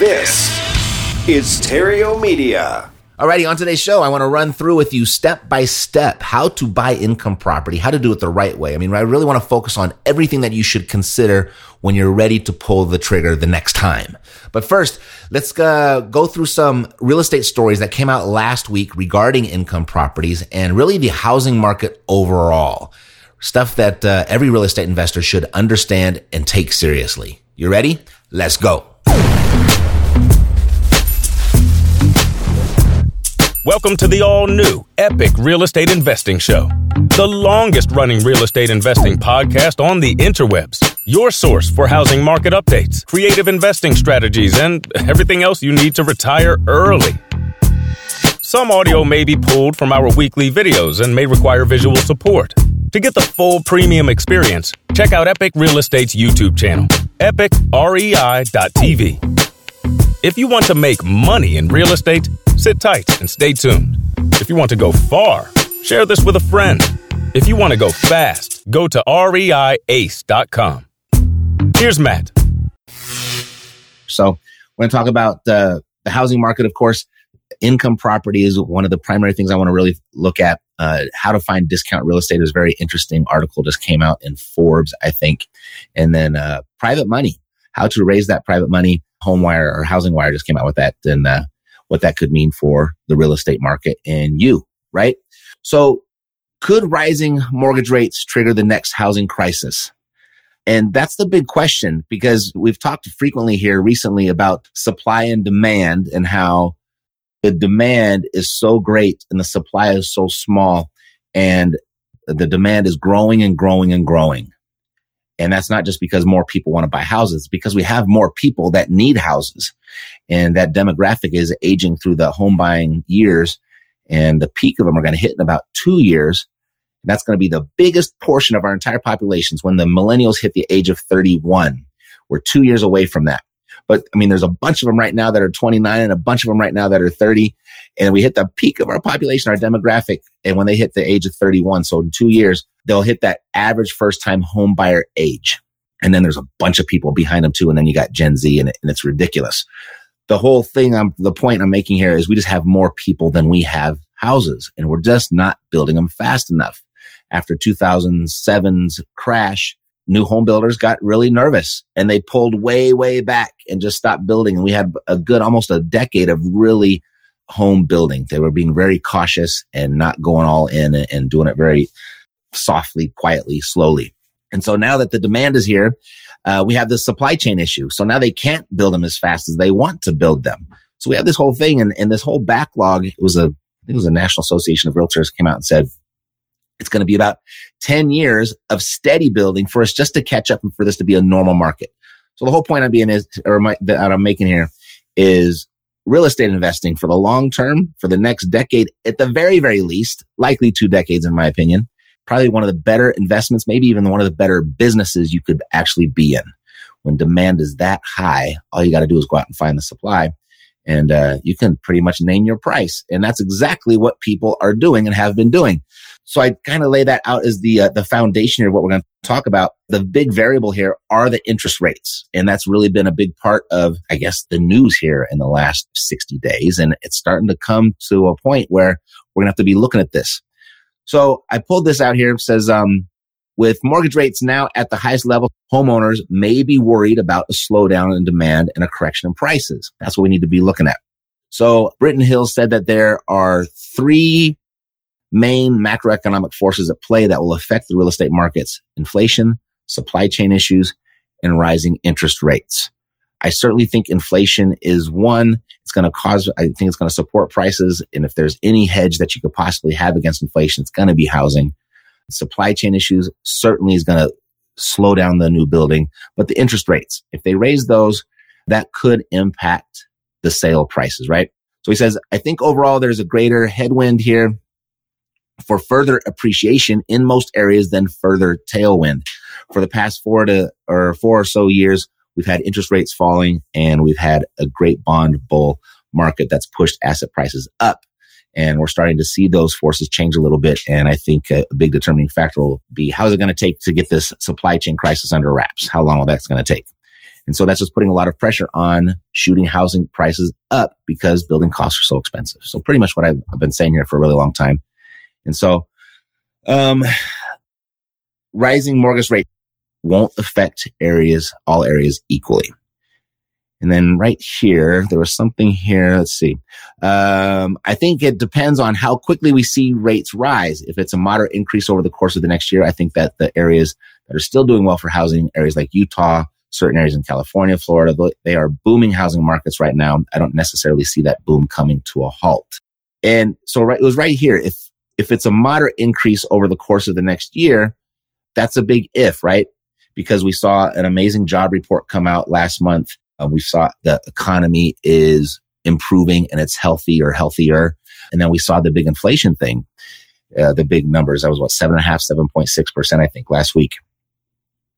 This is Stereo Media. Alrighty, on today's show, I want to run through with you step by step how to buy income property, how to do it the right way. I mean, I really want to focus on everything that you should consider when you're ready to pull the trigger the next time. But first, let's uh, go through some real estate stories that came out last week regarding income properties and really the housing market overall. Stuff that uh, every real estate investor should understand and take seriously. You ready? Let's go. Welcome to the all new Epic Real Estate Investing Show, the longest running real estate investing podcast on the interwebs. Your source for housing market updates, creative investing strategies, and everything else you need to retire early. Some audio may be pulled from our weekly videos and may require visual support. To get the full premium experience, check out Epic Real Estate's YouTube channel, epicrei.tv. If you want to make money in real estate, sit tight and stay tuned. If you want to go far, share this with a friend. If you want to go fast, go to reiace.com. Here's Matt. So, we're going to talk about uh, the housing market, of course. Income property is one of the primary things I want to really look at. Uh, how to find discount real estate is very interesting article just came out in Forbes, I think. And then uh, private money, how to raise that private money HomeWire or Housing Wire just came out with that and uh, what that could mean for the real estate market and you, right? So could rising mortgage rates trigger the next housing crisis? And that's the big question because we've talked frequently here recently about supply and demand and how the demand is so great and the supply is so small and the demand is growing and growing and growing. And that's not just because more people want to buy houses, because we have more people that need houses. And that demographic is aging through the home buying years. And the peak of them are going to hit in about two years. And that's going to be the biggest portion of our entire populations when the millennials hit the age of 31. We're two years away from that. But I mean, there's a bunch of them right now that are 29 and a bunch of them right now that are 30. And we hit the peak of our population, our demographic. And when they hit the age of 31, so in two years, they'll hit that average first time home buyer age. And then there's a bunch of people behind them too. And then you got Gen Z and, and it's ridiculous. The whole thing I'm, the point I'm making here is we just have more people than we have houses and we're just not building them fast enough. After 2007's crash, new home builders got really nervous and they pulled way, way back and just stopped building. And we had a good, almost a decade of really home building. They were being very cautious and not going all in and doing it very softly, quietly, slowly. And so now that the demand is here, uh, we have this supply chain issue. So now they can't build them as fast as they want to build them. So we have this whole thing and, and this whole backlog. It was a, it was a National Association of Realtors came out and said it's going to be about 10 years of steady building for us just to catch up and for this to be a normal market. So the whole point I'm being is, or my, that I'm making here is real estate investing for the long term, for the next decade, at the very, very least, likely two decades, in my opinion, probably one of the better investments, maybe even one of the better businesses you could actually be in. When demand is that high, all you got to do is go out and find the supply and uh, you can pretty much name your price. And that's exactly what people are doing and have been doing. So I kind of lay that out as the uh, the foundation of what we're going to talk about. The big variable here are the interest rates, and that's really been a big part of, I guess, the news here in the last sixty days. And it's starting to come to a point where we're going to have to be looking at this. So I pulled this out here. It says, um, with mortgage rates now at the highest level, homeowners may be worried about a slowdown in demand and a correction in prices. That's what we need to be looking at. So Britton Hill said that there are three main macroeconomic forces at play that will affect the real estate markets inflation, supply chain issues, and rising interest rates. I certainly think inflation is one. It's going to cause, I think it's going to support prices. And if there's any hedge that you could possibly have against inflation, it's going to be housing. Supply chain issues certainly is going to slow down the new building, but the interest rates, if they raise those, that could impact the sale prices, right? So he says, I think overall there's a greater headwind here for further appreciation in most areas than further tailwind. For the past four to or four or so years, we've had interest rates falling and we've had a great bond bull market that's pushed asset prices up. And we're starting to see those forces change a little bit. And I think a big determining factor will be how is it going to take to get this supply chain crisis under wraps? How long will that's going to take? And so that's just putting a lot of pressure on shooting housing prices up because building costs are so expensive. So pretty much what I've, I've been saying here for a really long time. And so, um, rising mortgage rate won't affect areas, all areas equally. And then right here, there was something here. Let's see. Um, I think it depends on how quickly we see rates rise. If it's a moderate increase over the course of the next year, I think that the areas that are still doing well for housing, areas like Utah, certain areas in California, Florida, they are booming housing markets right now. I don't necessarily see that boom coming to a halt. And so right, it was right here. If, if it's a moderate increase over the course of the next year, that's a big if, right? Because we saw an amazing job report come out last month. Uh, we saw the economy is improving and it's healthy or healthier. And then we saw the big inflation thing, uh, the big numbers. That was what, seven and a half, 7.6%, I think last week.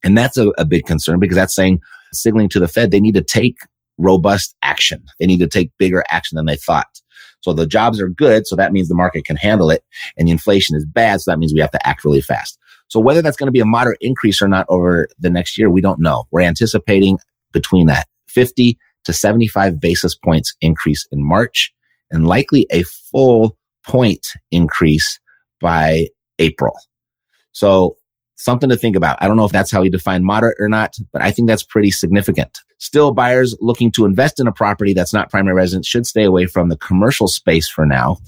And that's a, a big concern because that's saying, signaling to the Fed, they need to take robust action. They need to take bigger action than they thought. So the jobs are good. So that means the market can handle it. And the inflation is bad. So that means we have to act really fast. So whether that's going to be a moderate increase or not over the next year, we don't know. We're anticipating between that 50 to 75 basis points increase in March and likely a full point increase by April. So something to think about. I don't know if that's how you define moderate or not, but I think that's pretty significant. Still, buyers looking to invest in a property that's not primary residence should stay away from the commercial space for now.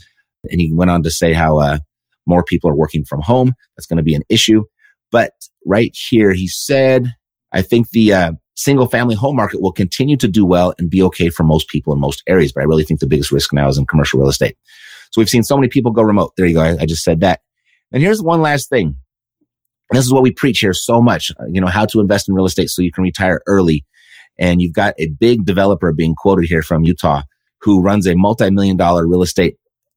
And he went on to say how uh, more people are working from home. That's going to be an issue. But right here, he said, I think the uh, single family home market will continue to do well and be okay for most people in most areas. But I really think the biggest risk now is in commercial real estate. So we've seen so many people go remote. There you go. I, I just said that. And here's one last thing. This is what we preach here so much, uh, you know, how to invest in real estate so you can retire early. And you've got a big developer being quoted here from Utah who runs a multi-million dollar real estate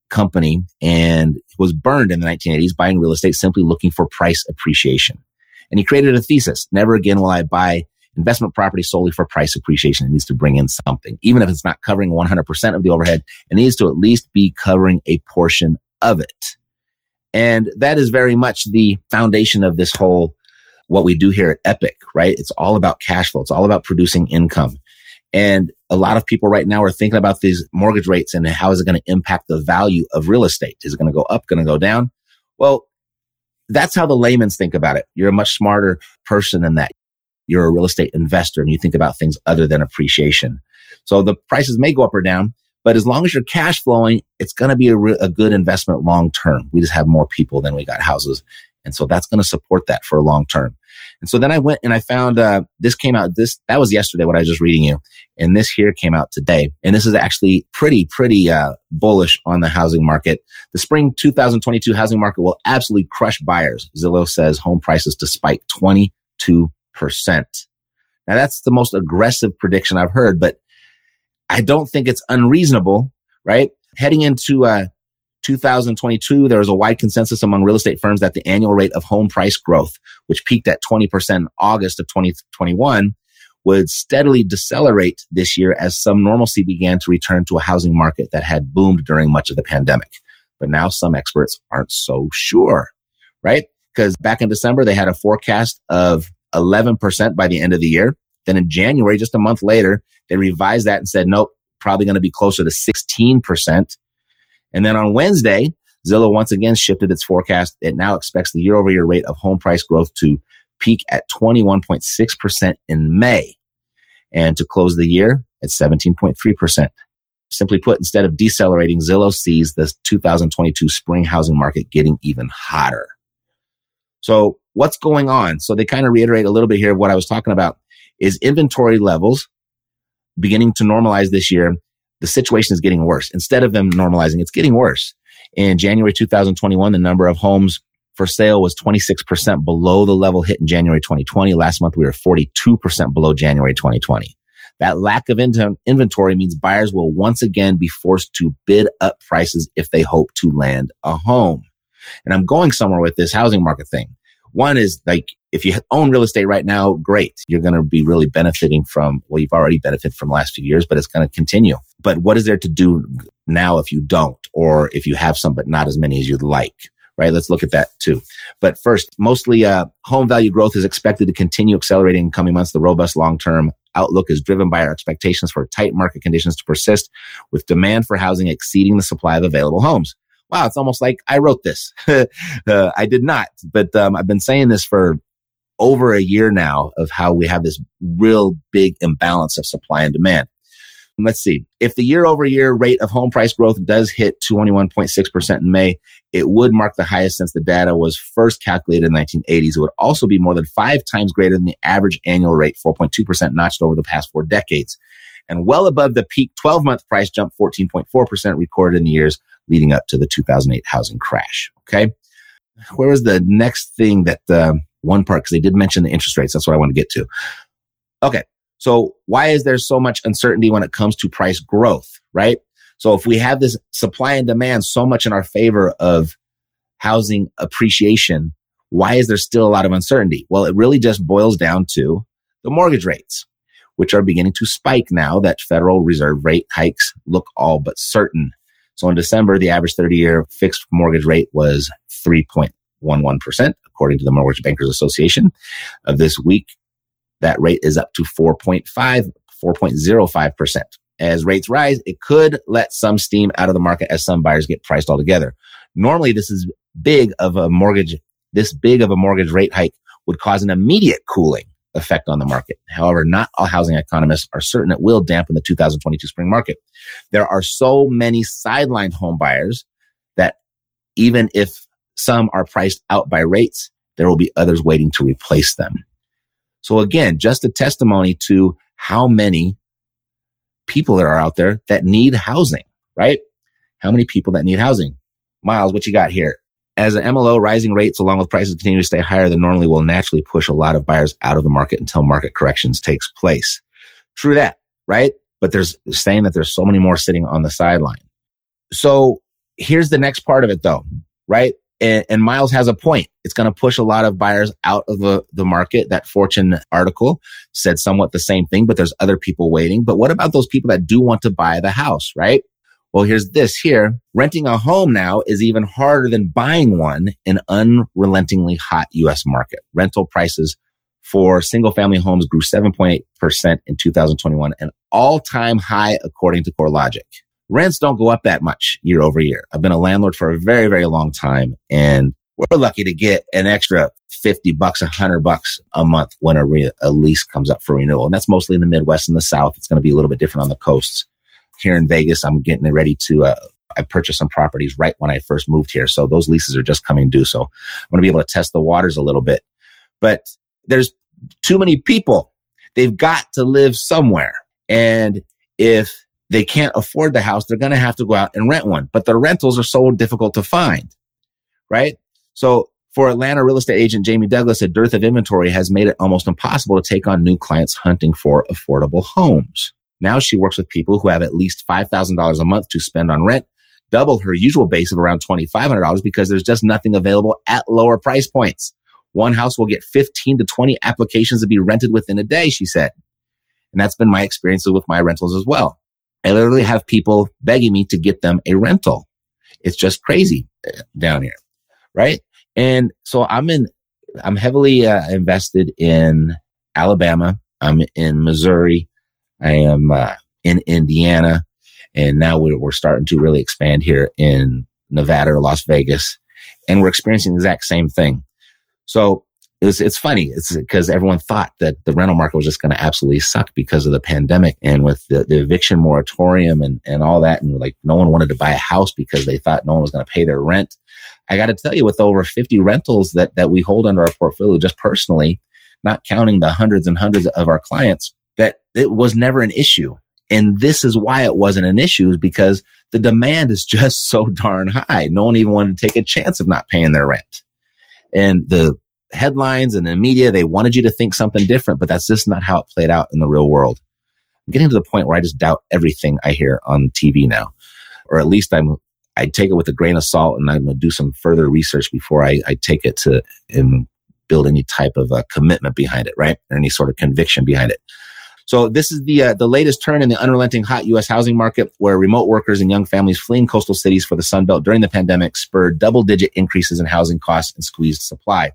company and was burned in the 1980s buying real estate simply looking for price appreciation. And he created a thesis. Never again will I buy investment property solely for price appreciation. It needs to bring in something. Even if it's not covering 100% of the overhead, it needs to at least be covering a portion of it. And that is very much the foundation of this whole, what we do here at Epic, right? It's all about cash flow. It's all about producing income. And a lot of people right now are thinking about these mortgage rates and how is it going to impact the value of real estate? Is it going to go up, going to go down? Well, that's how the layman's think about it. You're a much smarter person than that. You're a real estate investor and you think about things other than appreciation. So the prices may go up or down, but as long as you're cash flowing, it's going to be a, re- a good investment long term. We just have more people than we got houses. And so that's going to support that for a long term. And so then I went and I found, uh, this came out, this, that was yesterday what I was just reading you. And this here came out today. And this is actually pretty, pretty, uh, bullish on the housing market. The spring 2022 housing market will absolutely crush buyers. Zillow says home prices to spike 22%. Now that's the most aggressive prediction I've heard, but I don't think it's unreasonable, right? Heading into uh, 2022, there was a wide consensus among real estate firms that the annual rate of home price growth, which peaked at 20% in August of 2021, would steadily decelerate this year as some normalcy began to return to a housing market that had boomed during much of the pandemic. But now some experts aren't so sure, right? Because back in December, they had a forecast of 11% by the end of the year. Then in January, just a month later, they revised that and said, nope, probably going to be closer to 16%. And then on Wednesday, Zillow once again shifted its forecast. It now expects the year over year rate of home price growth to peak at 21.6% in May and to close the year at 17.3%. Simply put, instead of decelerating, Zillow sees the 2022 spring housing market getting even hotter. So what's going on? So they kind of reiterate a little bit here of what I was talking about is inventory levels beginning to normalize this year. The situation is getting worse. Instead of them normalizing, it's getting worse. In January 2021, the number of homes for sale was 26% below the level hit in January 2020. Last month, we were 42% below January 2020. That lack of inventory means buyers will once again be forced to bid up prices if they hope to land a home. And I'm going somewhere with this housing market thing. One is like, if you own real estate right now, great. You're going to be really benefiting from, well, you've already benefited from last few years, but it's going to continue. But what is there to do now if you don't, or if you have some, but not as many as you'd like? Right. Let's look at that too. But first, mostly, uh, home value growth is expected to continue accelerating in coming months. The robust long-term outlook is driven by our expectations for tight market conditions to persist with demand for housing exceeding the supply of available homes. Wow, it's almost like I wrote this. uh, I did not, but um, I've been saying this for over a year now of how we have this real big imbalance of supply and demand. Let's see. If the year over year rate of home price growth does hit 21.6% in May, it would mark the highest since the data was first calculated in the 1980s. It would also be more than five times greater than the average annual rate, 4.2% notched over the past four decades, and well above the peak 12 month price jump, 14.4% recorded in the years leading up to the 2008 housing crash. Okay. Where was the next thing that, uh, one part? Cause they did mention the interest rates. That's what I want to get to. Okay. So why is there so much uncertainty when it comes to price growth, right? So if we have this supply and demand so much in our favor of housing appreciation, why is there still a lot of uncertainty? Well, it really just boils down to the mortgage rates, which are beginning to spike now that Federal Reserve rate hikes look all but certain. So in December, the average 30 year fixed mortgage rate was 3.11%, according to the Mortgage Bankers Association. Of this week, that rate is up to 4.5, 4.05%. As rates rise, it could let some steam out of the market as some buyers get priced altogether. Normally, this is big of a mortgage, this big of a mortgage rate hike would cause an immediate cooling effect on the market. However, not all housing economists are certain it will dampen the 2022 spring market. There are so many sidelined home buyers that even if some are priced out by rates, there will be others waiting to replace them. So again, just a testimony to how many people there are out there that need housing, right? How many people that need housing? Miles, what you got here? As an MLO, rising rates along with prices continue to stay higher than normally will naturally push a lot of buyers out of the market until market corrections takes place. True that, right? But there's saying that there's so many more sitting on the sideline. So here's the next part of it though, right? And, and Miles has a point. It's going to push a lot of buyers out of the, the market. That Fortune article said somewhat the same thing, but there's other people waiting. But what about those people that do want to buy the house, right? Well, here's this here. Renting a home now is even harder than buying one in unrelentingly hot US market. Rental prices for single family homes grew 7.8% in 2021, an all time high according to CoreLogic rents don't go up that much year over year. I've been a landlord for a very, very long time and we're lucky to get an extra 50 bucks, 100 bucks a month when a, re- a lease comes up for renewal. And that's mostly in the Midwest and the South. It's going to be a little bit different on the coasts. Here in Vegas, I'm getting ready to, uh, I purchased some properties right when I first moved here. So those leases are just coming due. So I'm going to be able to test the waters a little bit. But there's too many people. They've got to live somewhere. And if they can't afford the house, they're going to have to go out and rent one. But the rentals are so difficult to find, right? So for Atlanta real estate agent Jamie Douglas, a dearth of inventory has made it almost impossible to take on new clients hunting for affordable homes. Now she works with people who have at least $5,000 a month to spend on rent, double her usual base of around $2,500 because there's just nothing available at lower price points. One house will get 15 to 20 applications to be rented within a day, she said. And that's been my experiences with my rentals as well. I literally have people begging me to get them a rental. It's just crazy uh, down here. Right. And so I'm in, I'm heavily uh, invested in Alabama. I'm in Missouri. I am uh, in Indiana. And now we're, we're starting to really expand here in Nevada or Las Vegas. And we're experiencing the exact same thing. So it was, it's funny. It's because everyone thought that the rental market was just going to absolutely suck because of the pandemic and with the, the eviction moratorium and, and all that. And like no one wanted to buy a house because they thought no one was going to pay their rent. I got to tell you, with over 50 rentals that, that we hold under our portfolio, just personally, not counting the hundreds and hundreds of our clients, that it was never an issue. And this is why it wasn't an issue is because the demand is just so darn high. No one even wanted to take a chance of not paying their rent. And the headlines and the media, they wanted you to think something different, but that's just not how it played out in the real world. I'm getting to the point where I just doubt everything I hear on TV now, or at least I'm, I take it with a grain of salt and I'm going to do some further research before I, I take it to and build any type of a commitment behind it, right? Or any sort of conviction behind it. So this is the uh, the latest turn in the unrelenting hot U.S. housing market, where remote workers and young families fleeing coastal cities for the Sun Belt during the pandemic spurred double digit increases in housing costs and squeezed supply.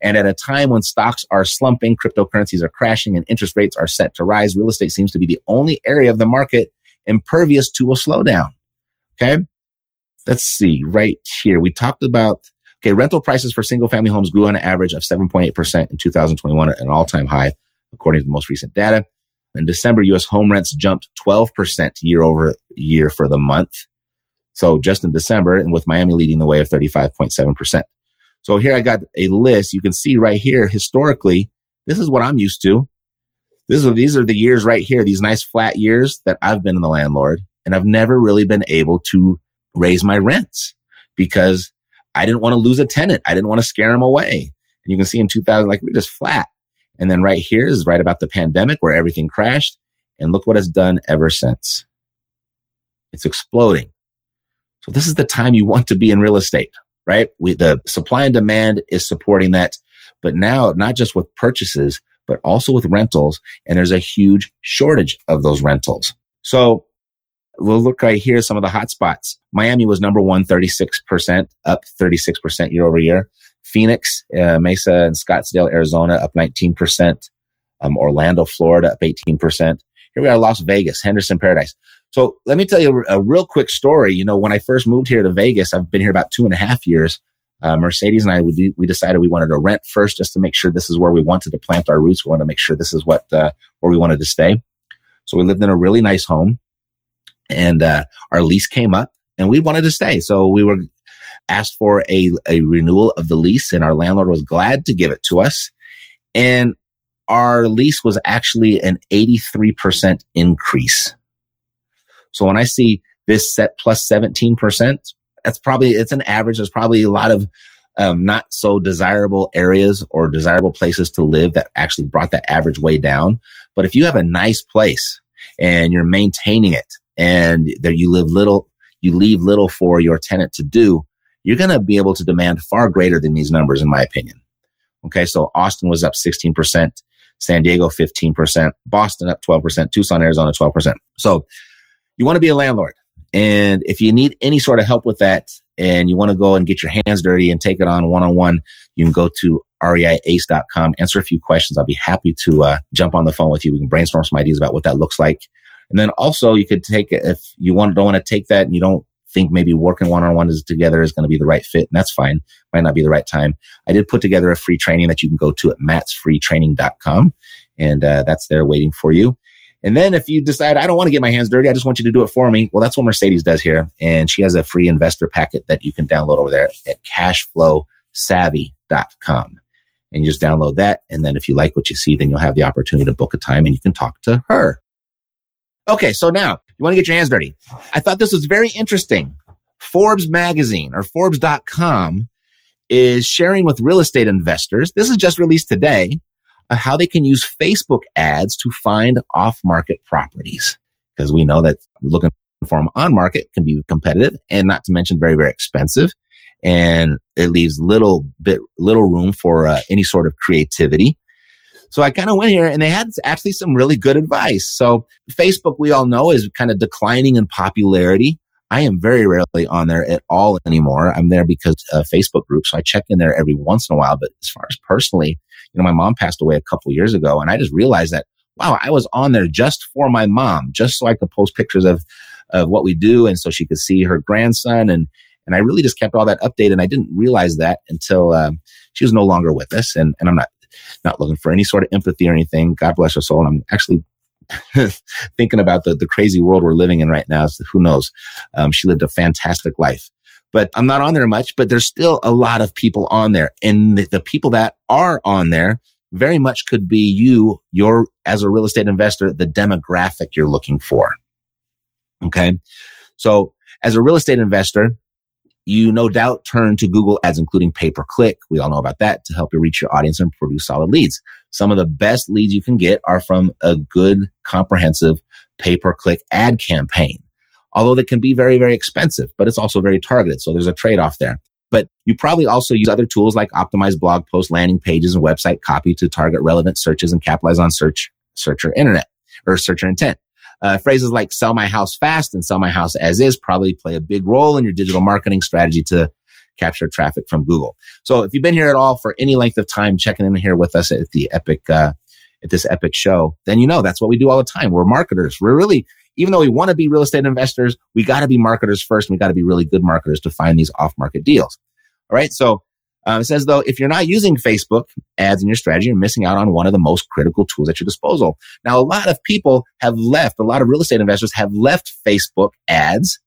And at a time when stocks are slumping, cryptocurrencies are crashing, and interest rates are set to rise, real estate seems to be the only area of the market impervious to a slowdown. Okay. Let's see right here. We talked about, okay, rental prices for single family homes grew on an average of 7.8% in 2021 at an all time high, according to the most recent data. In December, U.S. home rents jumped 12% year over year for the month. So just in December, and with Miami leading the way of 35.7%. So here I got a list. You can see right here, historically, this is what I'm used to. This is, these are the years right here, these nice flat years that I've been in the landlord. And I've never really been able to raise my rents because I didn't want to lose a tenant. I didn't want to scare them away. And you can see in 2000, like we're just flat. And then right here is right about the pandemic where everything crashed. And look what it's done ever since. It's exploding. So this is the time you want to be in real estate, right? We, the supply and demand is supporting that. But now, not just with purchases, but also with rentals. And there's a huge shortage of those rentals. So we'll look right here, some of the hot spots. Miami was number one, 36%, up 36% year over year. Phoenix, uh, Mesa and Scottsdale, Arizona up 19%. Um, Orlando, Florida up 18%. Here we are, Las Vegas, Henderson Paradise. So let me tell you a, a real quick story. You know, when I first moved here to Vegas, I've been here about two and a half years. Uh, Mercedes and I, we, we decided we wanted to rent first just to make sure this is where we wanted to plant our roots. We wanted to make sure this is what, uh, where we wanted to stay. So we lived in a really nice home and, uh, our lease came up and we wanted to stay. So we were asked for a, a renewal of the lease and our landlord was glad to give it to us. And our lease was actually an 83% increase. So when I see this set plus 17%, that's probably, it's an average. There's probably a lot of um, not so desirable areas or desirable places to live that actually brought that average way down. But if you have a nice place and you're maintaining it and that you live little, you leave little for your tenant to do, you're going to be able to demand far greater than these numbers, in my opinion. Okay. So Austin was up 16%, San Diego 15%, Boston up 12%, Tucson, Arizona 12%. So you want to be a landlord. And if you need any sort of help with that and you want to go and get your hands dirty and take it on one on one, you can go to reiace.com, answer a few questions. I'll be happy to uh, jump on the phone with you. We can brainstorm some ideas about what that looks like. And then also you could take it if you want, don't want to take that and you don't think maybe working one on one together is going to be the right fit, and that's fine. Might not be the right time. I did put together a free training that you can go to at mattsfreetraining.com, and uh, that's there waiting for you. And then if you decide, I don't want to get my hands dirty, I just want you to do it for me. Well, that's what Mercedes does here. And she has a free investor packet that you can download over there at cashflowsavvy.com. And you just download that. And then if you like what you see, then you'll have the opportunity to book a time and you can talk to her. Okay. So now you want to get your hands dirty. I thought this was very interesting. Forbes magazine or Forbes.com is sharing with real estate investors. This is just released today uh, how they can use Facebook ads to find off market properties. Because we know that looking for them on market can be competitive and not to mention very, very expensive. And it leaves little bit, little room for uh, any sort of creativity. So I kind of went here and they had actually some really good advice. So Facebook, we all know is kind of declining in popularity. I am very rarely on there at all anymore. I'm there because uh, Facebook group. So I check in there every once in a while. But as far as personally, you know, my mom passed away a couple years ago and I just realized that, wow, I was on there just for my mom, just so I could post pictures of, of what we do. And so she could see her grandson. And, and I really just kept all that updated. And I didn't realize that until, um, she was no longer with us. And, and I'm not not looking for any sort of empathy or anything. God bless her soul. I'm actually thinking about the, the crazy world we're living in right now. So who knows? Um, she lived a fantastic life, but I'm not on there much, but there's still a lot of people on there. And the, the people that are on there very much could be you, your, as a real estate investor, the demographic you're looking for. Okay. So as a real estate investor, you no doubt turn to Google ads, including pay per click. We all know about that to help you reach your audience and produce solid leads. Some of the best leads you can get are from a good, comprehensive pay per click ad campaign. Although they can be very, very expensive, but it's also very targeted. So there's a trade off there. But you probably also use other tools like optimized blog posts, landing pages, and website copy to target relevant searches and capitalize on search, search or internet or search intent. Uh, phrases like sell my house fast and sell my house as is probably play a big role in your digital marketing strategy to capture traffic from Google. So if you've been here at all for any length of time, checking in here with us at the Epic, uh, at this Epic show, then you know that's what we do all the time. We're marketers. We're really, even though we want to be real estate investors, we got to be marketers first. And we got to be really good marketers to find these off market deals. All right. So um, it says though, if you're not using Facebook ads in your strategy, you're missing out on one of the most critical tools at your disposal. Now, a lot of people have left, a lot of real estate investors have left Facebook ads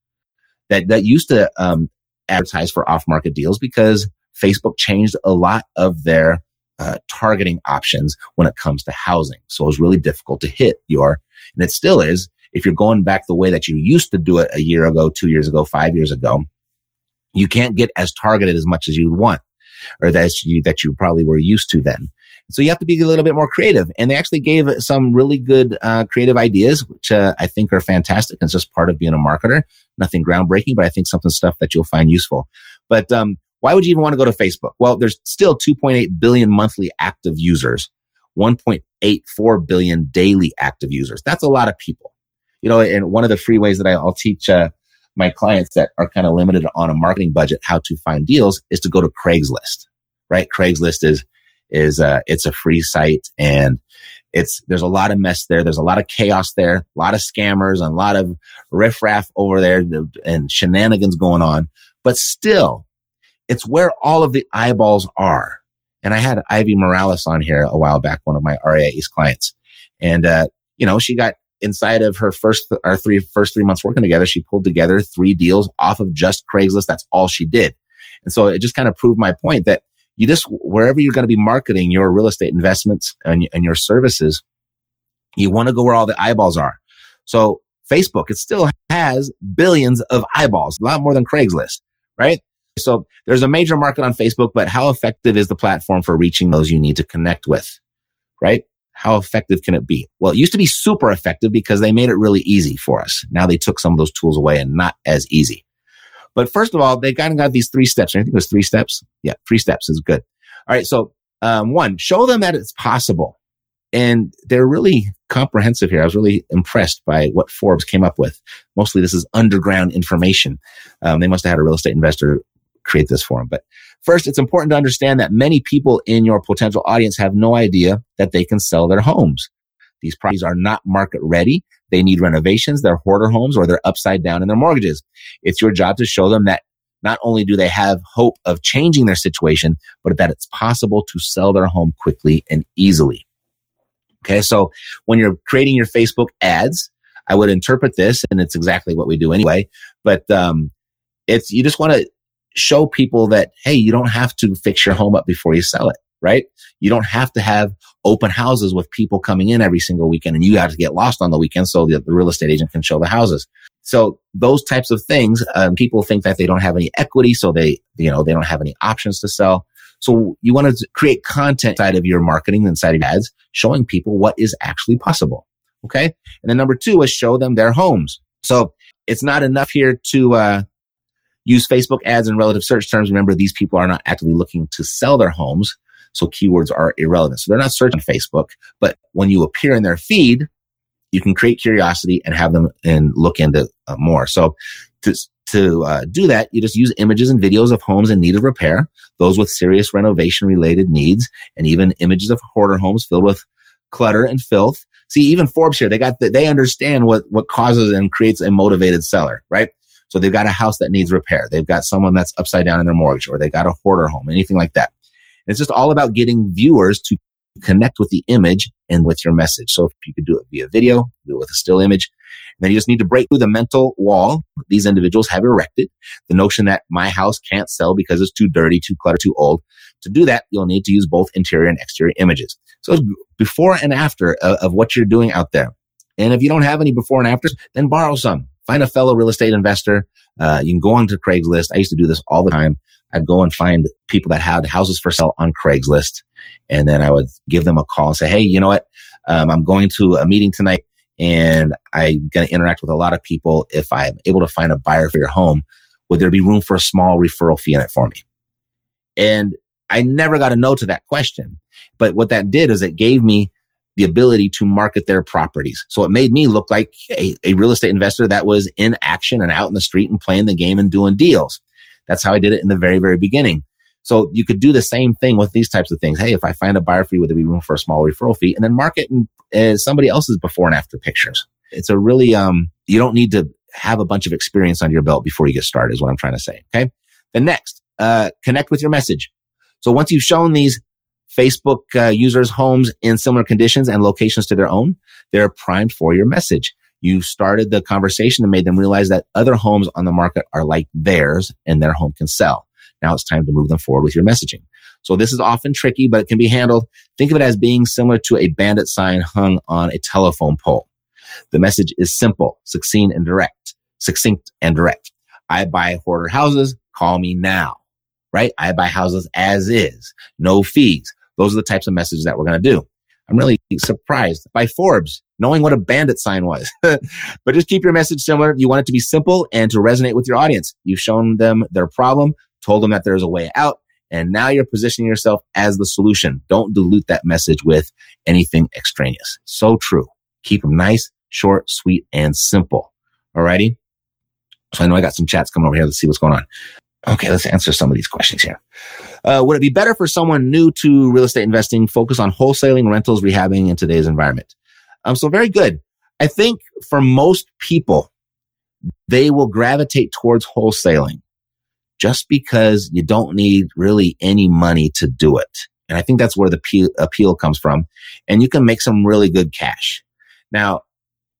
that, that used to, um, advertise for off market deals because Facebook changed a lot of their uh, targeting options when it comes to housing. So it was really difficult to hit your, and it still is. If you're going back the way that you used to do it a year ago, two years ago, five years ago, you can't get as targeted as much as you want or that you, that you probably were used to then. So you have to be a little bit more creative. And they actually gave some really good uh, creative ideas, which uh, I think are fantastic. It's just part of being a marketer. Nothing groundbreaking, but I think something stuff that you'll find useful. But um, why would you even want to go to Facebook? Well, there's still 2.8 billion monthly active users, 1.84 billion daily active users. That's a lot of people. You know, and one of the free ways that I'll teach uh, my clients that are kind of limited on a marketing budget how to find deals is to go to Craigslist, right? Craigslist is, is, uh, it's a free site and it's, there's a lot of mess there. There's a lot of chaos there, a lot of scammers and a lot of riffraff over there and shenanigans going on. But still, it's where all of the eyeballs are. And I had Ivy Morales on here a while back, one of my RIA's clients. And, uh, you know, she got inside of her first, our three, first three months working together, she pulled together three deals off of just Craigslist. That's all she did. And so it just kind of proved my point that you just, wherever you're going to be marketing your real estate investments and, and your services, you want to go where all the eyeballs are. So Facebook, it still has billions of eyeballs, a lot more than Craigslist, right? So there's a major market on Facebook, but how effective is the platform for reaching those you need to connect with, right? How effective can it be? Well, it used to be super effective because they made it really easy for us. Now they took some of those tools away and not as easy. But first of all, they kind of got these three steps. I think it was three steps. Yeah, three steps is good. All right. So, um, one, show them that it's possible. And they're really comprehensive here. I was really impressed by what Forbes came up with. Mostly this is underground information. Um, they must have had a real estate investor create this for them. But first, it's important to understand that many people in your potential audience have no idea that they can sell their homes. These properties are not market ready. They need renovations. They're hoarder homes or they're upside down in their mortgages. It's your job to show them that not only do they have hope of changing their situation, but that it's possible to sell their home quickly and easily. Okay. So when you're creating your Facebook ads, I would interpret this and it's exactly what we do anyway, but, um, it's, you just want to show people that, hey, you don't have to fix your home up before you sell it, right? You don't have to have open houses with people coming in every single weekend and you have to get lost on the weekend so the, the real estate agent can show the houses. So those types of things, um, people think that they don't have any equity. So they, you know, they don't have any options to sell. So you want to create content side of your marketing inside of ads, showing people what is actually possible. Okay. And then number two is show them their homes. So it's not enough here to, uh, Use Facebook ads in relative search terms. Remember, these people are not actively looking to sell their homes. So keywords are irrelevant. So they're not searching Facebook, but when you appear in their feed, you can create curiosity and have them and look into uh, more. So to, to uh, do that, you just use images and videos of homes in need of repair, those with serious renovation related needs, and even images of hoarder homes filled with clutter and filth. See, even Forbes here, they got the, they understand what, what causes and creates a motivated seller, right? So they've got a house that needs repair. They've got someone that's upside down in their mortgage or they got a hoarder home, anything like that. It's just all about getting viewers to connect with the image and with your message. So if you could do it via video, do it with a still image, then you just need to break through the mental wall these individuals have erected. The notion that my house can't sell because it's too dirty, too cluttered, too old. To do that, you'll need to use both interior and exterior images. So before and after of, of what you're doing out there. And if you don't have any before and afters, then borrow some find a fellow real estate investor. Uh, you can go onto Craigslist. I used to do this all the time. I'd go and find people that had houses for sale on Craigslist. And then I would give them a call and say, Hey, you know what? Um, I'm going to a meeting tonight and I'm going to interact with a lot of people. If I'm able to find a buyer for your home, would there be room for a small referral fee in it for me? And I never got a no to that question. But what that did is it gave me the ability to market their properties. So it made me look like a, a, real estate investor that was in action and out in the street and playing the game and doing deals. That's how I did it in the very, very beginning. So you could do the same thing with these types of things. Hey, if I find a buyer for you, would there be room for a small referral fee? And then market in, uh, somebody else's before and after pictures. It's a really, um, you don't need to have a bunch of experience on your belt before you get started is what I'm trying to say. Okay. The next, uh, connect with your message. So once you've shown these Facebook uh, users homes in similar conditions and locations to their own, they're primed for your message. You started the conversation and made them realize that other homes on the market are like theirs and their home can sell. Now it's time to move them forward with your messaging. So this is often tricky, but it can be handled. Think of it as being similar to a bandit sign hung on a telephone pole. The message is simple, succinct and direct, succinct and direct. I buy hoarder houses. Call me now, right? I buy houses as is, no fees. Those are the types of messages that we're going to do. I'm really surprised by Forbes knowing what a bandit sign was. but just keep your message similar. You want it to be simple and to resonate with your audience. You've shown them their problem, told them that there's a way out, and now you're positioning yourself as the solution. Don't dilute that message with anything extraneous. So true. Keep them nice, short, sweet, and simple. Alrighty. So I know I got some chats coming over here. Let's see what's going on. Okay, let's answer some of these questions here. Uh, would it be better for someone new to real estate investing focus on wholesaling, rentals, rehabbing in today's environment? Um, so very good. I think for most people, they will gravitate towards wholesaling just because you don't need really any money to do it. And I think that's where the appeal, comes from. And you can make some really good cash. Now,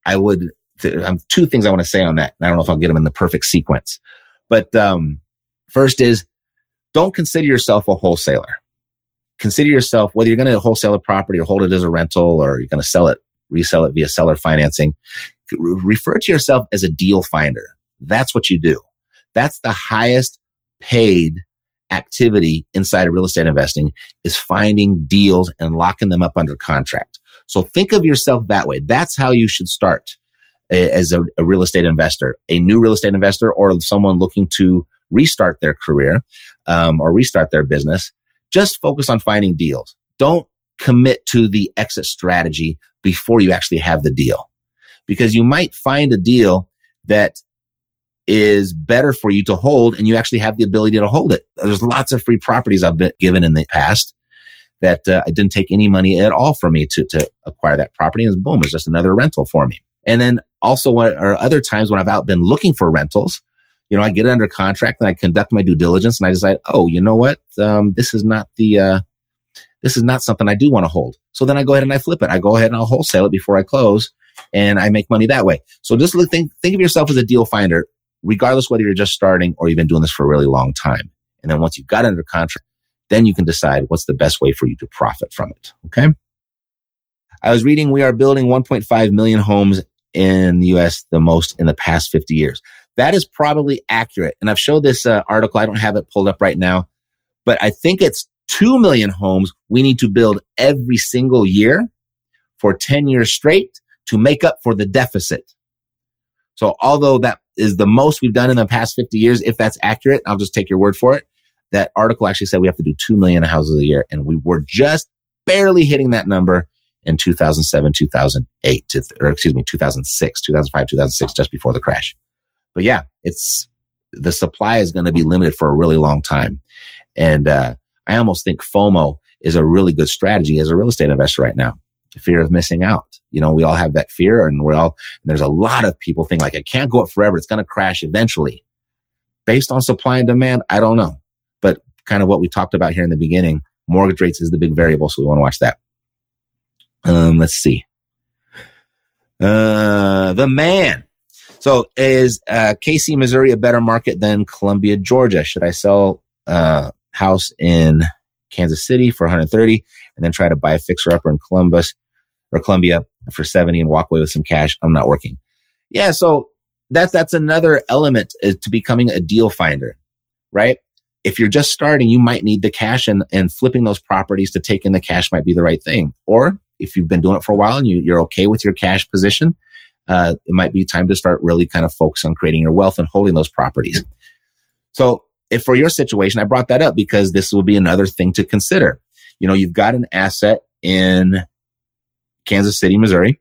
I would, th- um, two things I want to say on that. I don't know if I'll get them in the perfect sequence, but, um, First is don't consider yourself a wholesaler. Consider yourself, whether you're going to wholesale a property or hold it as a rental or you're going to sell it, resell it via seller financing, refer to yourself as a deal finder. That's what you do. That's the highest paid activity inside of real estate investing is finding deals and locking them up under contract. So think of yourself that way. That's how you should start eh, as a, a real estate investor, a new real estate investor or someone looking to restart their career um, or restart their business, just focus on finding deals. Don't commit to the exit strategy before you actually have the deal. Because you might find a deal that is better for you to hold and you actually have the ability to hold it. There's lots of free properties I've been given in the past that uh, it didn't take any money at all for me to, to acquire that property. And boom, it's just another rental for me. And then also what are other times when I've out been looking for rentals you know, I get it under contract and I conduct my due diligence and I decide, oh, you know what? Um, this is not the, uh, this is not something I do want to hold. So then I go ahead and I flip it. I go ahead and I'll wholesale it before I close and I make money that way. So just look, think, think of yourself as a deal finder, regardless whether you're just starting or you've been doing this for a really long time. And then once you've got under contract, then you can decide what's the best way for you to profit from it. Okay. I was reading we are building 1.5 million homes in the US the most in the past 50 years. That is probably accurate. And I've showed this uh, article. I don't have it pulled up right now, but I think it's 2 million homes we need to build every single year for 10 years straight to make up for the deficit. So although that is the most we've done in the past 50 years, if that's accurate, I'll just take your word for it. That article actually said we have to do 2 million houses a year and we were just barely hitting that number in 2007, 2008, or excuse me, 2006, 2005, 2006, just before the crash. But yeah, it's the supply is going to be limited for a really long time. And uh, I almost think FOMO is a really good strategy as a real estate investor right now. Fear of missing out. You know, we all have that fear and we're all, and there's a lot of people think like, it can't go up forever. It's going to crash eventually. Based on supply and demand, I don't know. But kind of what we talked about here in the beginning, mortgage rates is the big variable. So we want to watch that. Um, let's see. Uh, the man so is uh, KC, Missouri a better market than Columbia, Georgia? Should I sell a uh, house in Kansas City for 130 and then try to buy a fixer upper in Columbus or Columbia for 70 and walk away with some cash? I'm not working. Yeah. So that's, that's another element to becoming a deal finder, right? If you're just starting, you might need the cash and, and flipping those properties to take in the cash might be the right thing. Or if you've been doing it for a while and you, you're okay with your cash position, uh, it might be time to start really kind of focus on creating your wealth and holding those properties. So if for your situation, I brought that up because this will be another thing to consider. You know, you've got an asset in Kansas City, Missouri,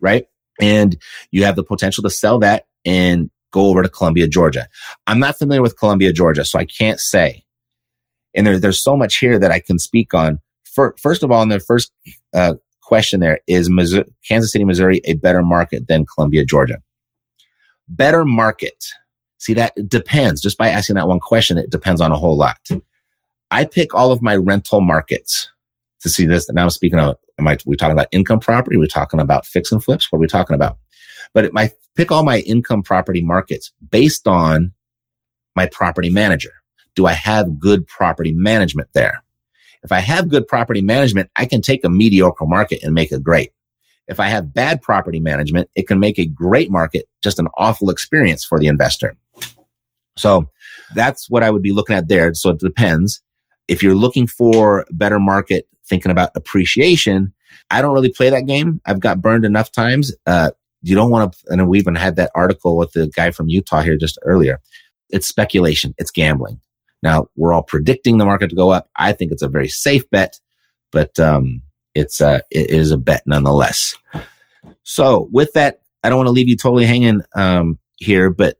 right? And you have the potential to sell that and go over to Columbia, Georgia. I'm not familiar with Columbia, Georgia, so I can't say. And there, there's so much here that I can speak on. For, first of all, in the first uh, question there is Missouri, Kansas City, Missouri a better market than Columbia, Georgia? Better market. See, that depends. Just by asking that one question, it depends on a whole lot. I pick all of my rental markets to see this. Now I'm speaking of, am I, we talking about income property? We're talking about fix and flips. What are we talking about? But it, my pick all my income property markets based on my property manager. Do I have good property management there? If I have good property management, I can take a mediocre market and make it great. If I have bad property management, it can make a great market just an awful experience for the investor. So that's what I would be looking at there. So it depends. If you're looking for better market, thinking about appreciation, I don't really play that game. I've got burned enough times. Uh, you don't want to, and we even had that article with the guy from Utah here just earlier. It's speculation. It's gambling. Now we're all predicting the market to go up. I think it's a very safe bet, but, um, it's, uh, it is a bet nonetheless. So with that, I don't want to leave you totally hanging, um, here, but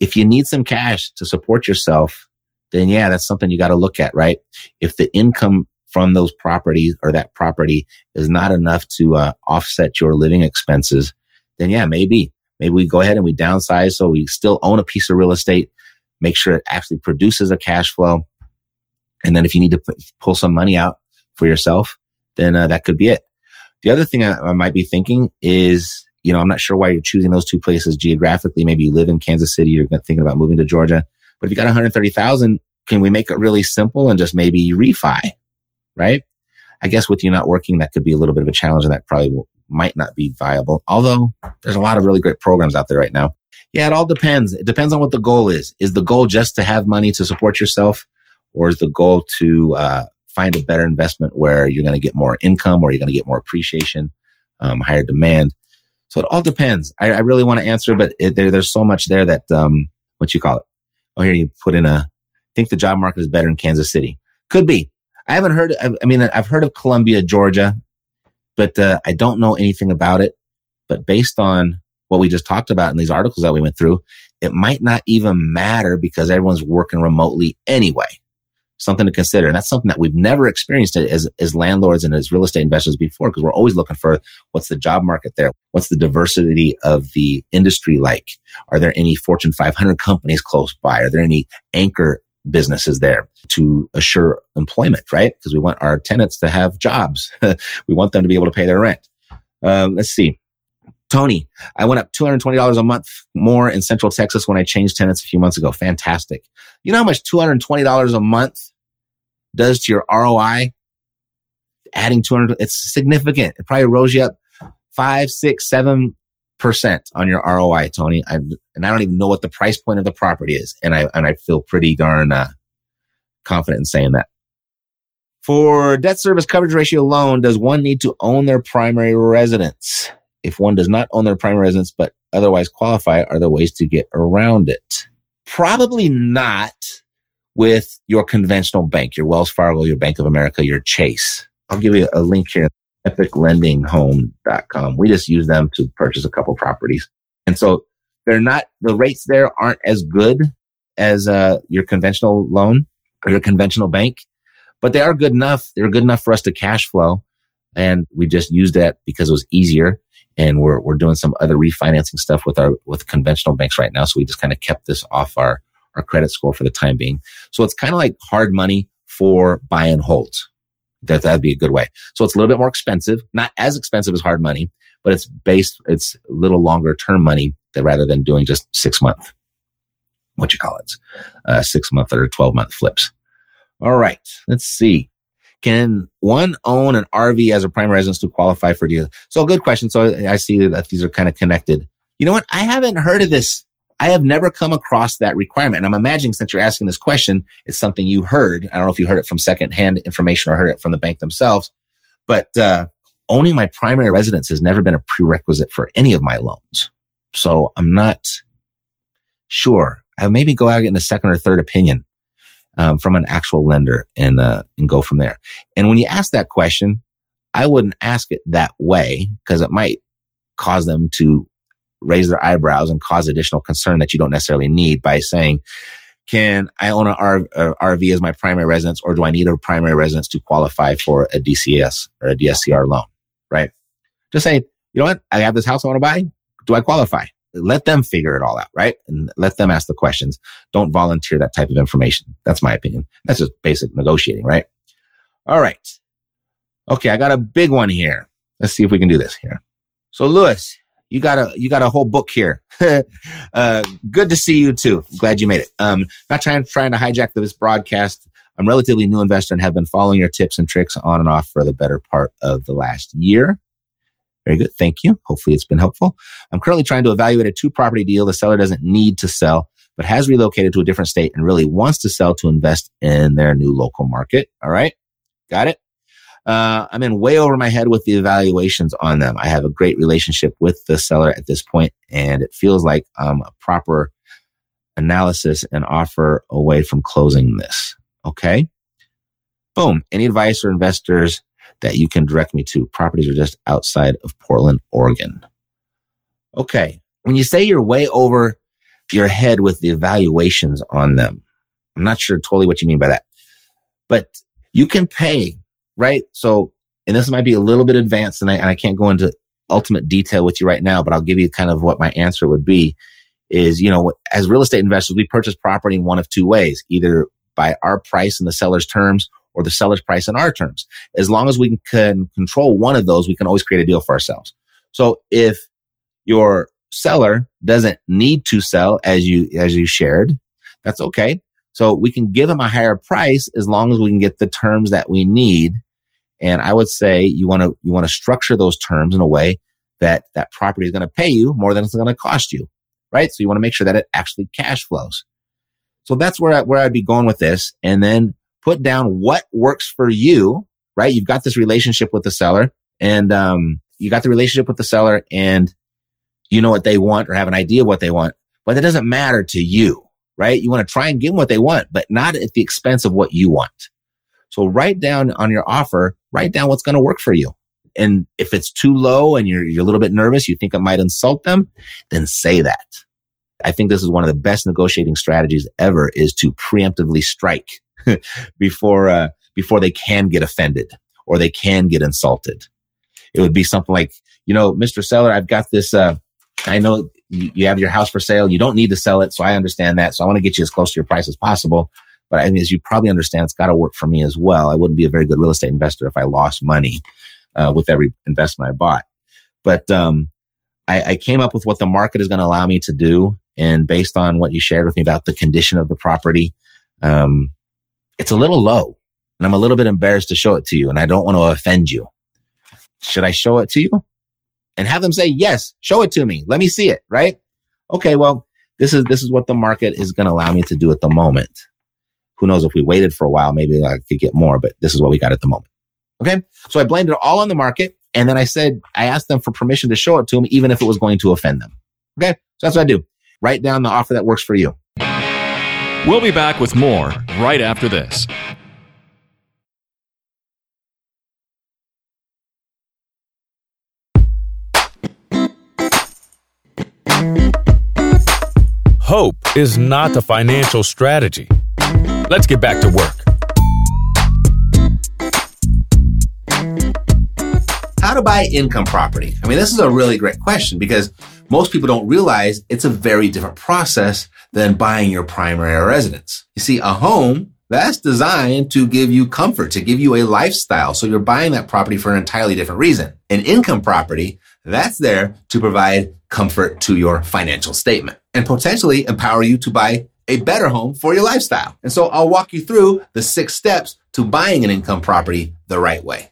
if you need some cash to support yourself, then yeah, that's something you got to look at, right? If the income from those properties or that property is not enough to uh, offset your living expenses, then yeah, maybe, maybe we go ahead and we downsize so we still own a piece of real estate, make sure it actually produces a cash flow. And then if you need to p- pull some money out for yourself, then uh, that could be it. The other thing I, I might be thinking is you know, I'm not sure why you're choosing those two places geographically. Maybe you live in Kansas City, you're thinking about moving to Georgia. But if you got 130,000, can we make it really simple and just maybe refi? Right? I guess with you not working, that could be a little bit of a challenge and that probably will, might not be viable. Although there's a lot of really great programs out there right now. Yeah, it all depends. It depends on what the goal is. Is the goal just to have money to support yourself or is the goal to, uh, find a better investment where you're going to get more income or you're going to get more appreciation, um, higher demand? So it all depends. I, I really want to answer, but it, there, there's so much there that, um, what you call it? Oh, here you put in a, think the job market is better in Kansas City. Could be. I haven't heard, I, I mean, I've heard of Columbia, Georgia, but, uh, I don't know anything about it. But based on what we just talked about in these articles that we went through, it might not even matter because everyone's working remotely anyway something to consider. And that's something that we've never experienced as, as landlords and as real estate investors before, because we're always looking for what's the job market there? What's the diversity of the industry like? Are there any Fortune 500 companies close by? Are there any anchor businesses there to assure employment, right? Because we want our tenants to have jobs. we want them to be able to pay their rent. Um, let's see. Tony, I went up $220 a month more in Central Texas when I changed tenants a few months ago. Fantastic. You know how much $220 a month does to your ROI? Adding 200, it's significant. It probably rolls you up five, six, seven percent on your ROI, Tony. I, and I don't even know what the price point of the property is. And I, and I feel pretty darn, uh, confident in saying that. For debt service coverage ratio alone, does one need to own their primary residence? If one does not own their primary residence, but otherwise qualify, are there ways to get around it? Probably not with your conventional bank, your Wells Fargo, your Bank of America, your Chase. I'll give you a link here, epiclendinghome.com. We just use them to purchase a couple properties. And so they're not, the rates there aren't as good as uh, your conventional loan or your conventional bank, but they are good enough. They're good enough for us to cash flow. And we just used that because it was easier. And we're, we're doing some other refinancing stuff with our, with conventional banks right now. So we just kind of kept this off our, our credit score for the time being. So it's kind of like hard money for buy and hold. That, that'd be a good way. So it's a little bit more expensive, not as expensive as hard money, but it's based, it's a little longer term money that rather than doing just six month, what you call it, uh, six month or 12 month flips. All right. Let's see. Can one own an RV as a primary residence to qualify for deal? So good question. So I see that these are kind of connected. You know what? I haven't heard of this I have never come across that requirement. And I'm imagining since you're asking this question, it's something you heard. I don't know if you heard it from secondhand information or heard it from the bank themselves, but, uh, owning my primary residence has never been a prerequisite for any of my loans. So I'm not sure. I'll maybe go out and get a second or third opinion, um, from an actual lender and, uh, and go from there. And when you ask that question, I wouldn't ask it that way because it might cause them to raise their eyebrows and cause additional concern that you don't necessarily need by saying, can I own an RV as my primary residence or do I need a primary residence to qualify for a DCS or a DSCR loan? Right. Just say, you know what? I have this house I want to buy. Do I qualify? Let them figure it all out. Right. And let them ask the questions. Don't volunteer that type of information. That's my opinion. That's just basic negotiating. Right. All right. Okay. I got a big one here. Let's see if we can do this here. So Lewis, you got a you got a whole book here. uh, good to see you too. Glad you made it. Um, not trying trying to hijack this broadcast. I'm relatively new investor and have been following your tips and tricks on and off for the better part of the last year. Very good. Thank you. Hopefully it's been helpful. I'm currently trying to evaluate a two property deal. The seller doesn't need to sell, but has relocated to a different state and really wants to sell to invest in their new local market. All right. Got it. Uh, I'm in way over my head with the evaluations on them. I have a great relationship with the seller at this point, and it feels like um, a proper analysis and offer away from closing this. Okay. Boom. Any advice or investors that you can direct me to? Properties are just outside of Portland, Oregon. Okay. When you say you're way over your head with the evaluations on them, I'm not sure totally what you mean by that, but you can pay right? So, and this might be a little bit advanced and I, and I can't go into ultimate detail with you right now, but I'll give you kind of what my answer would be is, you know, as real estate investors, we purchase property in one of two ways, either by our price and the seller's terms or the seller's price and our terms. As long as we can control one of those, we can always create a deal for ourselves. So if your seller doesn't need to sell as you, as you shared, that's okay. So we can give them a higher price as long as we can get the terms that we need. And I would say you want to, you want to structure those terms in a way that that property is going to pay you more than it's going to cost you. Right. So you want to make sure that it actually cash flows. So that's where, I, where I'd be going with this. And then put down what works for you. Right. You've got this relationship with the seller and, um, you got the relationship with the seller and you know what they want or have an idea of what they want, but that doesn't matter to you right? You want to try and give them what they want, but not at the expense of what you want. So write down on your offer, write down what's going to work for you. And if it's too low and you're, you're a little bit nervous, you think it might insult them, then say that. I think this is one of the best negotiating strategies ever is to preemptively strike before, uh, before they can get offended or they can get insulted. It would be something like, you know, Mr. Seller, I've got this, uh, I know you, you have your house for sale. You don't need to sell it. So I understand that. So I want to get you as close to your price as possible. But I mean, as you probably understand, it's got to work for me as well. I wouldn't be a very good real estate investor if I lost money uh, with every investment I bought. But um, I, I came up with what the market is going to allow me to do. And based on what you shared with me about the condition of the property, um, it's a little low. And I'm a little bit embarrassed to show it to you. And I don't want to offend you. Should I show it to you? and have them say, yes, show it to me. Let me see it. Right. Okay. Well, this is, this is what the market is going to allow me to do at the moment. Who knows if we waited for a while, maybe I could get more, but this is what we got at the moment. Okay. So I blamed it all on the market. And then I said, I asked them for permission to show it to them, even if it was going to offend them. Okay. So that's what I do. Write down the offer that works for you. We'll be back with more right after this. Hope is not a financial strategy. Let's get back to work. How to buy income property? I mean, this is a really great question because most people don't realize it's a very different process than buying your primary residence. You see, a home that's designed to give you comfort, to give you a lifestyle. So you're buying that property for an entirely different reason. An income property, that's there to provide comfort to your financial statement and potentially empower you to buy a better home for your lifestyle. And so I'll walk you through the six steps to buying an income property the right way.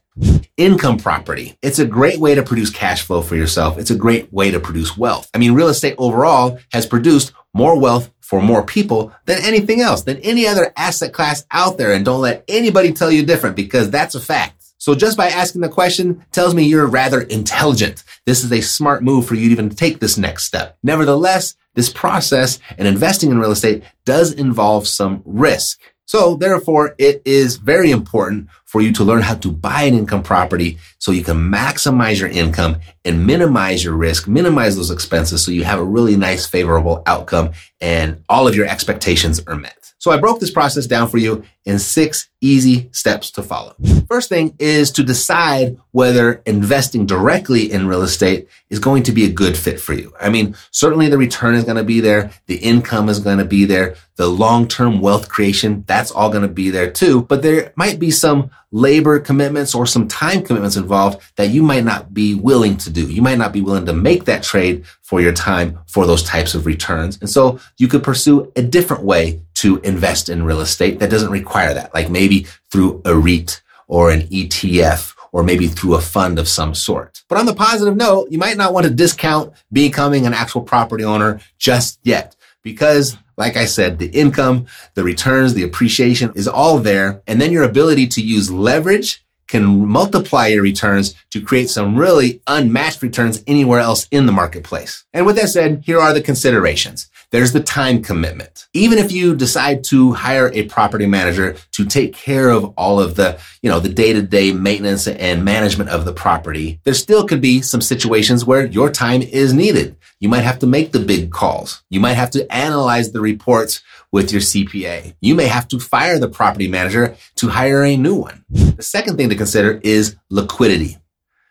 Income property. It's a great way to produce cash flow for yourself. It's a great way to produce wealth. I mean, real estate overall has produced more wealth for more people than anything else, than any other asset class out there. And don't let anybody tell you different because that's a fact. So just by asking the question tells me you're rather intelligent. This is a smart move for you to even take this next step. Nevertheless, this process and investing in real estate does involve some risk. So therefore, it is very important for you to learn how to buy an income property so you can maximize your income and minimize your risk, minimize those expenses so you have a really nice favorable outcome and all of your expectations are met. So I broke this process down for you in six easy steps to follow. First thing is to decide whether investing directly in real estate is going to be a good fit for you. I mean, certainly the return is going to be there. The income is going to be there. The long-term wealth creation, that's all going to be there too. But there might be some labor commitments or some time commitments involved that you might not be willing to do. You might not be willing to make that trade for your time for those types of returns. And so you could pursue a different way to invest in real estate that doesn't require that, like maybe through a REIT or an ETF or maybe through a fund of some sort. But on the positive note, you might not want to discount becoming an actual property owner just yet because like I said, the income, the returns, the appreciation is all there. And then your ability to use leverage can multiply your returns to create some really unmatched returns anywhere else in the marketplace. And with that said, here are the considerations. There's the time commitment. Even if you decide to hire a property manager to take care of all of the, you know, the day-to-day maintenance and management of the property, there still could be some situations where your time is needed. You might have to make the big calls. You might have to analyze the reports with your CPA. You may have to fire the property manager to hire a new one. The second thing to consider is liquidity.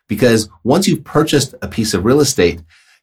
Because once you've purchased a piece of real estate,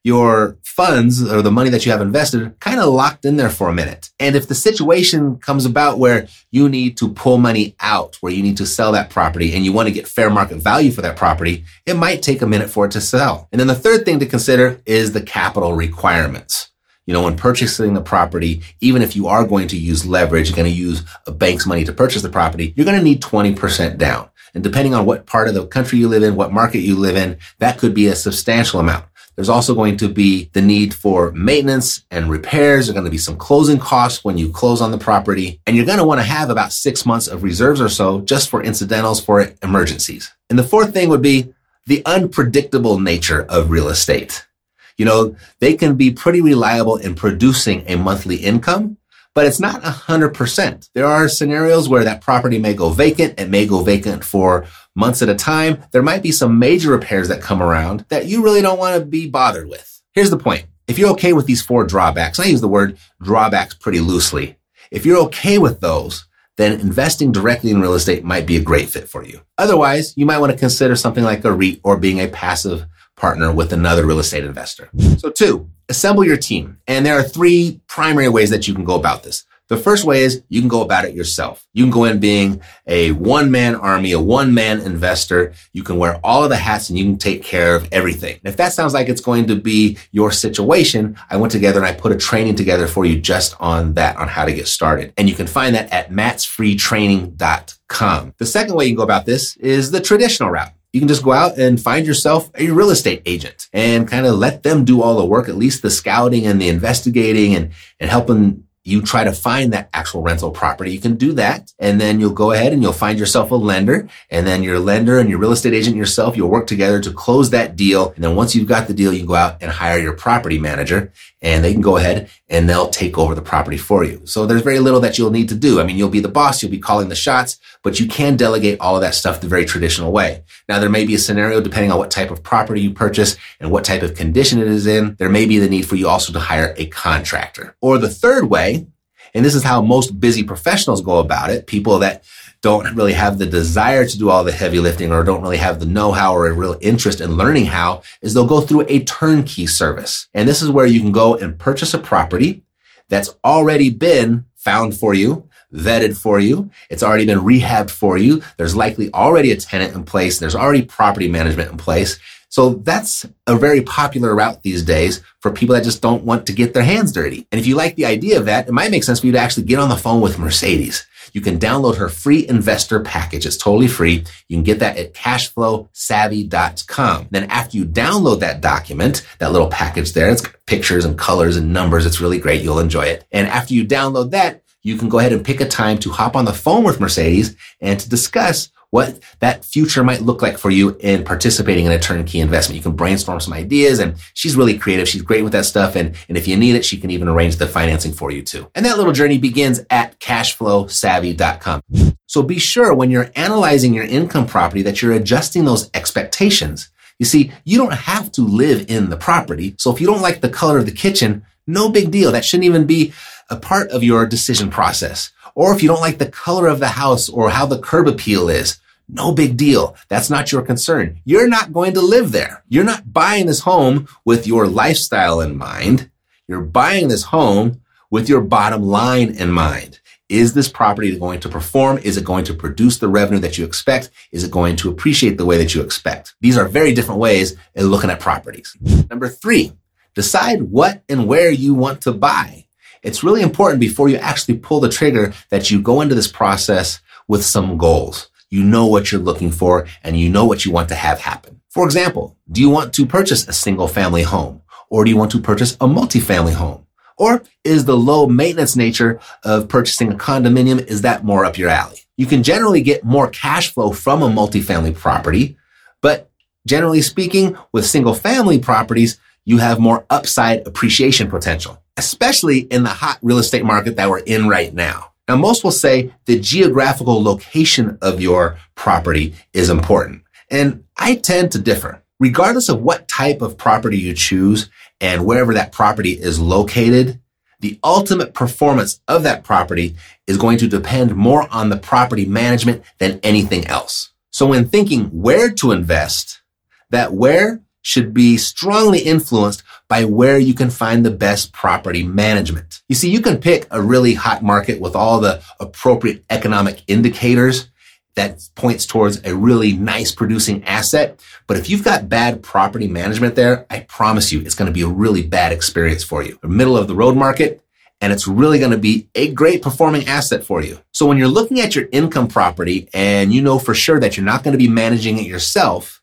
your funds or the money that you have invested kind of locked in there for a minute. And if the situation comes about where you need to pull money out, where you need to sell that property and you want to get fair market value for that property, it might take a minute for it to sell. And then the third thing to consider is the capital requirements. You know, when purchasing the property, even if you are going to use leverage, you're going to use a bank's money to purchase the property, you're going to need 20% down. And depending on what part of the country you live in, what market you live in, that could be a substantial amount. There's also going to be the need for maintenance and repairs. There's going to be some closing costs when you close on the property. And you're going to want to have about six months of reserves or so just for incidentals for emergencies. And the fourth thing would be the unpredictable nature of real estate. You know, they can be pretty reliable in producing a monthly income, but it's not 100%. There are scenarios where that property may go vacant. It may go vacant for months at a time. There might be some major repairs that come around that you really don't want to be bothered with. Here's the point. If you're okay with these four drawbacks, I use the word drawbacks pretty loosely. If you're okay with those, then investing directly in real estate might be a great fit for you. Otherwise, you might want to consider something like a REIT or being a passive partner with another real estate investor. So two, assemble your team. And there are three primary ways that you can go about this. The first way is you can go about it yourself. You can go in being a one man army, a one man investor. You can wear all of the hats and you can take care of everything. And if that sounds like it's going to be your situation, I went together and I put a training together for you just on that, on how to get started. And you can find that at mattsfreetraining.com. The second way you can go about this is the traditional route you can just go out and find yourself a real estate agent and kind of let them do all the work, at least the scouting and the investigating and, and helping you try to find that actual rental property, you can do that. And then you'll go ahead and you'll find yourself a lender. And then your lender and your real estate agent yourself, you'll work together to close that deal. And then once you've got the deal, you go out and hire your property manager and they can go ahead and they'll take over the property for you. So there's very little that you'll need to do. I mean, you'll be the boss, you'll be calling the shots, but you can delegate all of that stuff the very traditional way. Now, there may be a scenario depending on what type of property you purchase and what type of condition it is in. There may be the need for you also to hire a contractor. Or the third way, and this is how most busy professionals go about it. People that don't really have the desire to do all the heavy lifting or don't really have the know-how or a real interest in learning how is they'll go through a turnkey service. And this is where you can go and purchase a property that's already been found for you, vetted for you. It's already been rehabbed for you. There's likely already a tenant in place. There's already property management in place. So that's a very popular route these days for people that just don't want to get their hands dirty. And if you like the idea of that, it might make sense for you to actually get on the phone with Mercedes. You can download her free investor package. It's totally free. You can get that at cashflowsavvy.com. Then after you download that document, that little package there, it's got pictures and colors and numbers. It's really great. You'll enjoy it. And after you download that, you can go ahead and pick a time to hop on the phone with Mercedes and to discuss what that future might look like for you in participating in a turnkey investment. You can brainstorm some ideas and she's really creative. She's great with that stuff. And, and if you need it, she can even arrange the financing for you too. And that little journey begins at cashflowsavvy.com. So be sure when you're analyzing your income property that you're adjusting those expectations. You see, you don't have to live in the property. So if you don't like the color of the kitchen, no big deal. That shouldn't even be a part of your decision process. Or if you don't like the color of the house or how the curb appeal is, no big deal. That's not your concern. You're not going to live there. You're not buying this home with your lifestyle in mind. You're buying this home with your bottom line in mind. Is this property going to perform? Is it going to produce the revenue that you expect? Is it going to appreciate the way that you expect? These are very different ways of looking at properties. Number three, decide what and where you want to buy it's really important before you actually pull the trigger that you go into this process with some goals. You know what you're looking for and you know what you want to have happen. For example, do you want to purchase a single family home or do you want to purchase a multifamily home? Or is the low maintenance nature of purchasing a condominium, is that more up your alley? You can generally get more cash flow from a multifamily property, but generally speaking, with single family properties, you have more upside appreciation potential especially in the hot real estate market that we're in right now. Now, most will say the geographical location of your property is important. And I tend to differ. Regardless of what type of property you choose and wherever that property is located, the ultimate performance of that property is going to depend more on the property management than anything else. So when thinking where to invest, that where should be strongly influenced by where you can find the best property management. You see, you can pick a really hot market with all the appropriate economic indicators that points towards a really nice producing asset. But if you've got bad property management there, I promise you it's going to be a really bad experience for you. A middle of the road market, and it's really going to be a great performing asset for you. So when you're looking at your income property and you know for sure that you're not going to be managing it yourself,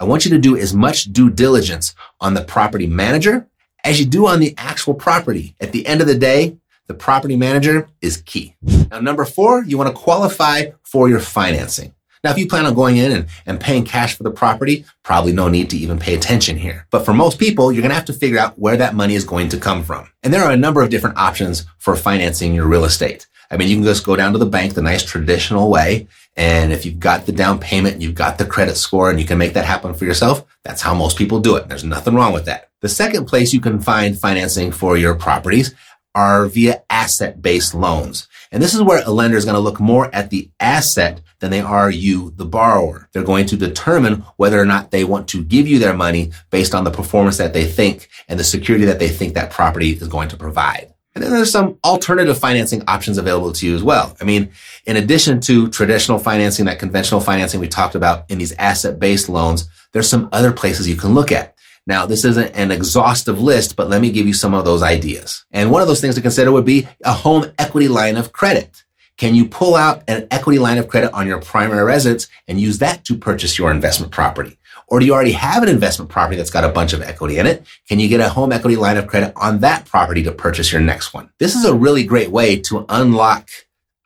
I want you to do as much due diligence on the property manager as you do on the actual property. At the end of the day, the property manager is key. Now, number four, you want to qualify for your financing. Now, if you plan on going in and, and paying cash for the property, probably no need to even pay attention here. But for most people, you're going to have to figure out where that money is going to come from. And there are a number of different options for financing your real estate. I mean, you can just go down to the bank the nice traditional way. And if you've got the down payment, you've got the credit score and you can make that happen for yourself, that's how most people do it. There's nothing wrong with that. The second place you can find financing for your properties are via asset-based loans. And this is where a lender is going to look more at the asset than they are you, the borrower. They're going to determine whether or not they want to give you their money based on the performance that they think and the security that they think that property is going to provide. And then there's some alternative financing options available to you as well. I mean, in addition to traditional financing, that conventional financing we talked about in these asset-based loans, there's some other places you can look at. Now, this isn't an exhaustive list, but let me give you some of those ideas. And one of those things to consider would be a home equity line of credit. Can you pull out an equity line of credit on your primary residence and use that to purchase your investment property? Or do you already have an investment property that's got a bunch of equity in it? Can you get a home equity line of credit on that property to purchase your next one? This is a really great way to unlock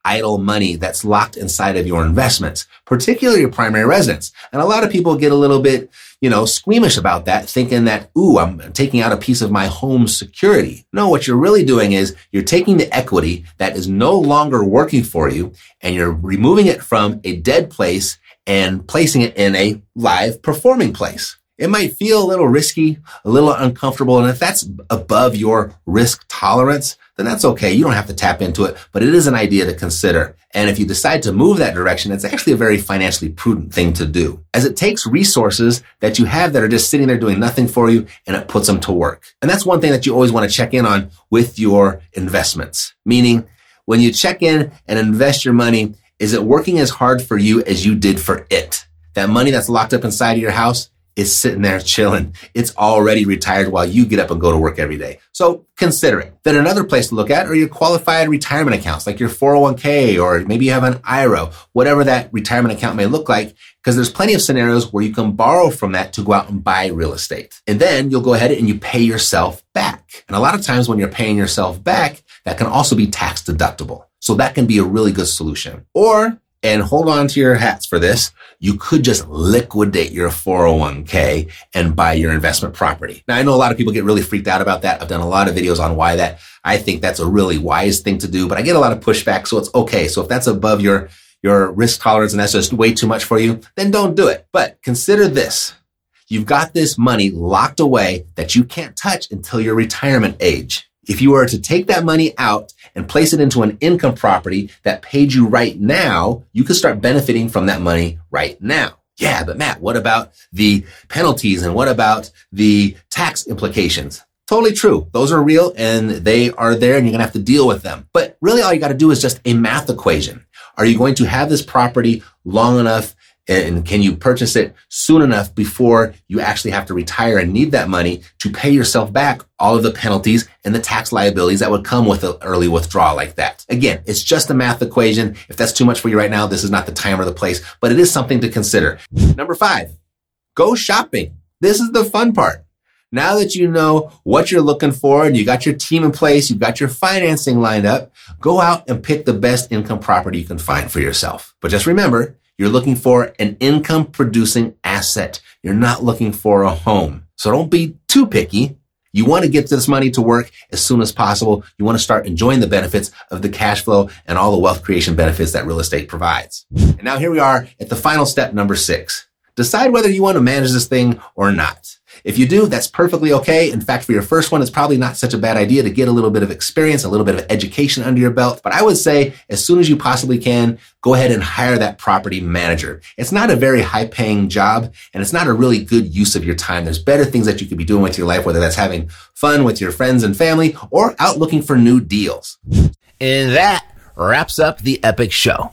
idle money that's locked inside of your investments, particularly your primary residence. And a lot of people get a little bit, you know, squeamish about that, thinking that, ooh, I'm taking out a piece of my home security. No, what you're really doing is you're taking the equity that is no longer working for you and you're removing it from a dead place and placing it in a live performing place. It might feel a little risky, a little uncomfortable. And if that's above your risk tolerance, then that's okay. You don't have to tap into it, but it is an idea to consider. And if you decide to move that direction, it's actually a very financially prudent thing to do as it takes resources that you have that are just sitting there doing nothing for you and it puts them to work. And that's one thing that you always want to check in on with your investments, meaning when you check in and invest your money, is it working as hard for you as you did for it? That money that's locked up inside of your house is sitting there chilling. It's already retired while you get up and go to work every day. So consider it. Then another place to look at are your qualified retirement accounts, like your 401k, or maybe you have an IRA, whatever that retirement account may look like, because there's plenty of scenarios where you can borrow from that to go out and buy real estate. And then you'll go ahead and you pay yourself back. And a lot of times when you're paying yourself back, that can also be tax deductible. So that can be a really good solution. Or and hold on to your hats for this. You could just liquidate your 401k and buy your investment property. Now, I know a lot of people get really freaked out about that. I've done a lot of videos on why that. I think that's a really wise thing to do, but I get a lot of pushback. So it's okay. So if that's above your, your risk tolerance and that's just way too much for you, then don't do it. But consider this. You've got this money locked away that you can't touch until your retirement age. If you were to take that money out and place it into an income property that paid you right now, you could start benefiting from that money right now. Yeah, but Matt, what about the penalties and what about the tax implications? Totally true. Those are real and they are there and you're going to have to deal with them. But really all you got to do is just a math equation. Are you going to have this property long enough and can you purchase it soon enough before you actually have to retire and need that money to pay yourself back all of the penalties and the tax liabilities that would come with an early withdrawal like that? Again, it's just a math equation. If that's too much for you right now, this is not the time or the place, but it is something to consider. Number five, go shopping. This is the fun part. Now that you know what you're looking for and you got your team in place, you've got your financing lined up, go out and pick the best income property you can find for yourself. But just remember, you're looking for an income producing asset. You're not looking for a home. So don't be too picky. You want to get this money to work as soon as possible. You want to start enjoying the benefits of the cash flow and all the wealth creation benefits that real estate provides. And now here we are at the final step, number six. Decide whether you want to manage this thing or not. If you do, that's perfectly okay. In fact, for your first one, it's probably not such a bad idea to get a little bit of experience, a little bit of education under your belt. But I would say as soon as you possibly can, go ahead and hire that property manager. It's not a very high paying job and it's not a really good use of your time. There's better things that you could be doing with your life, whether that's having fun with your friends and family or out looking for new deals. And that wraps up the epic show.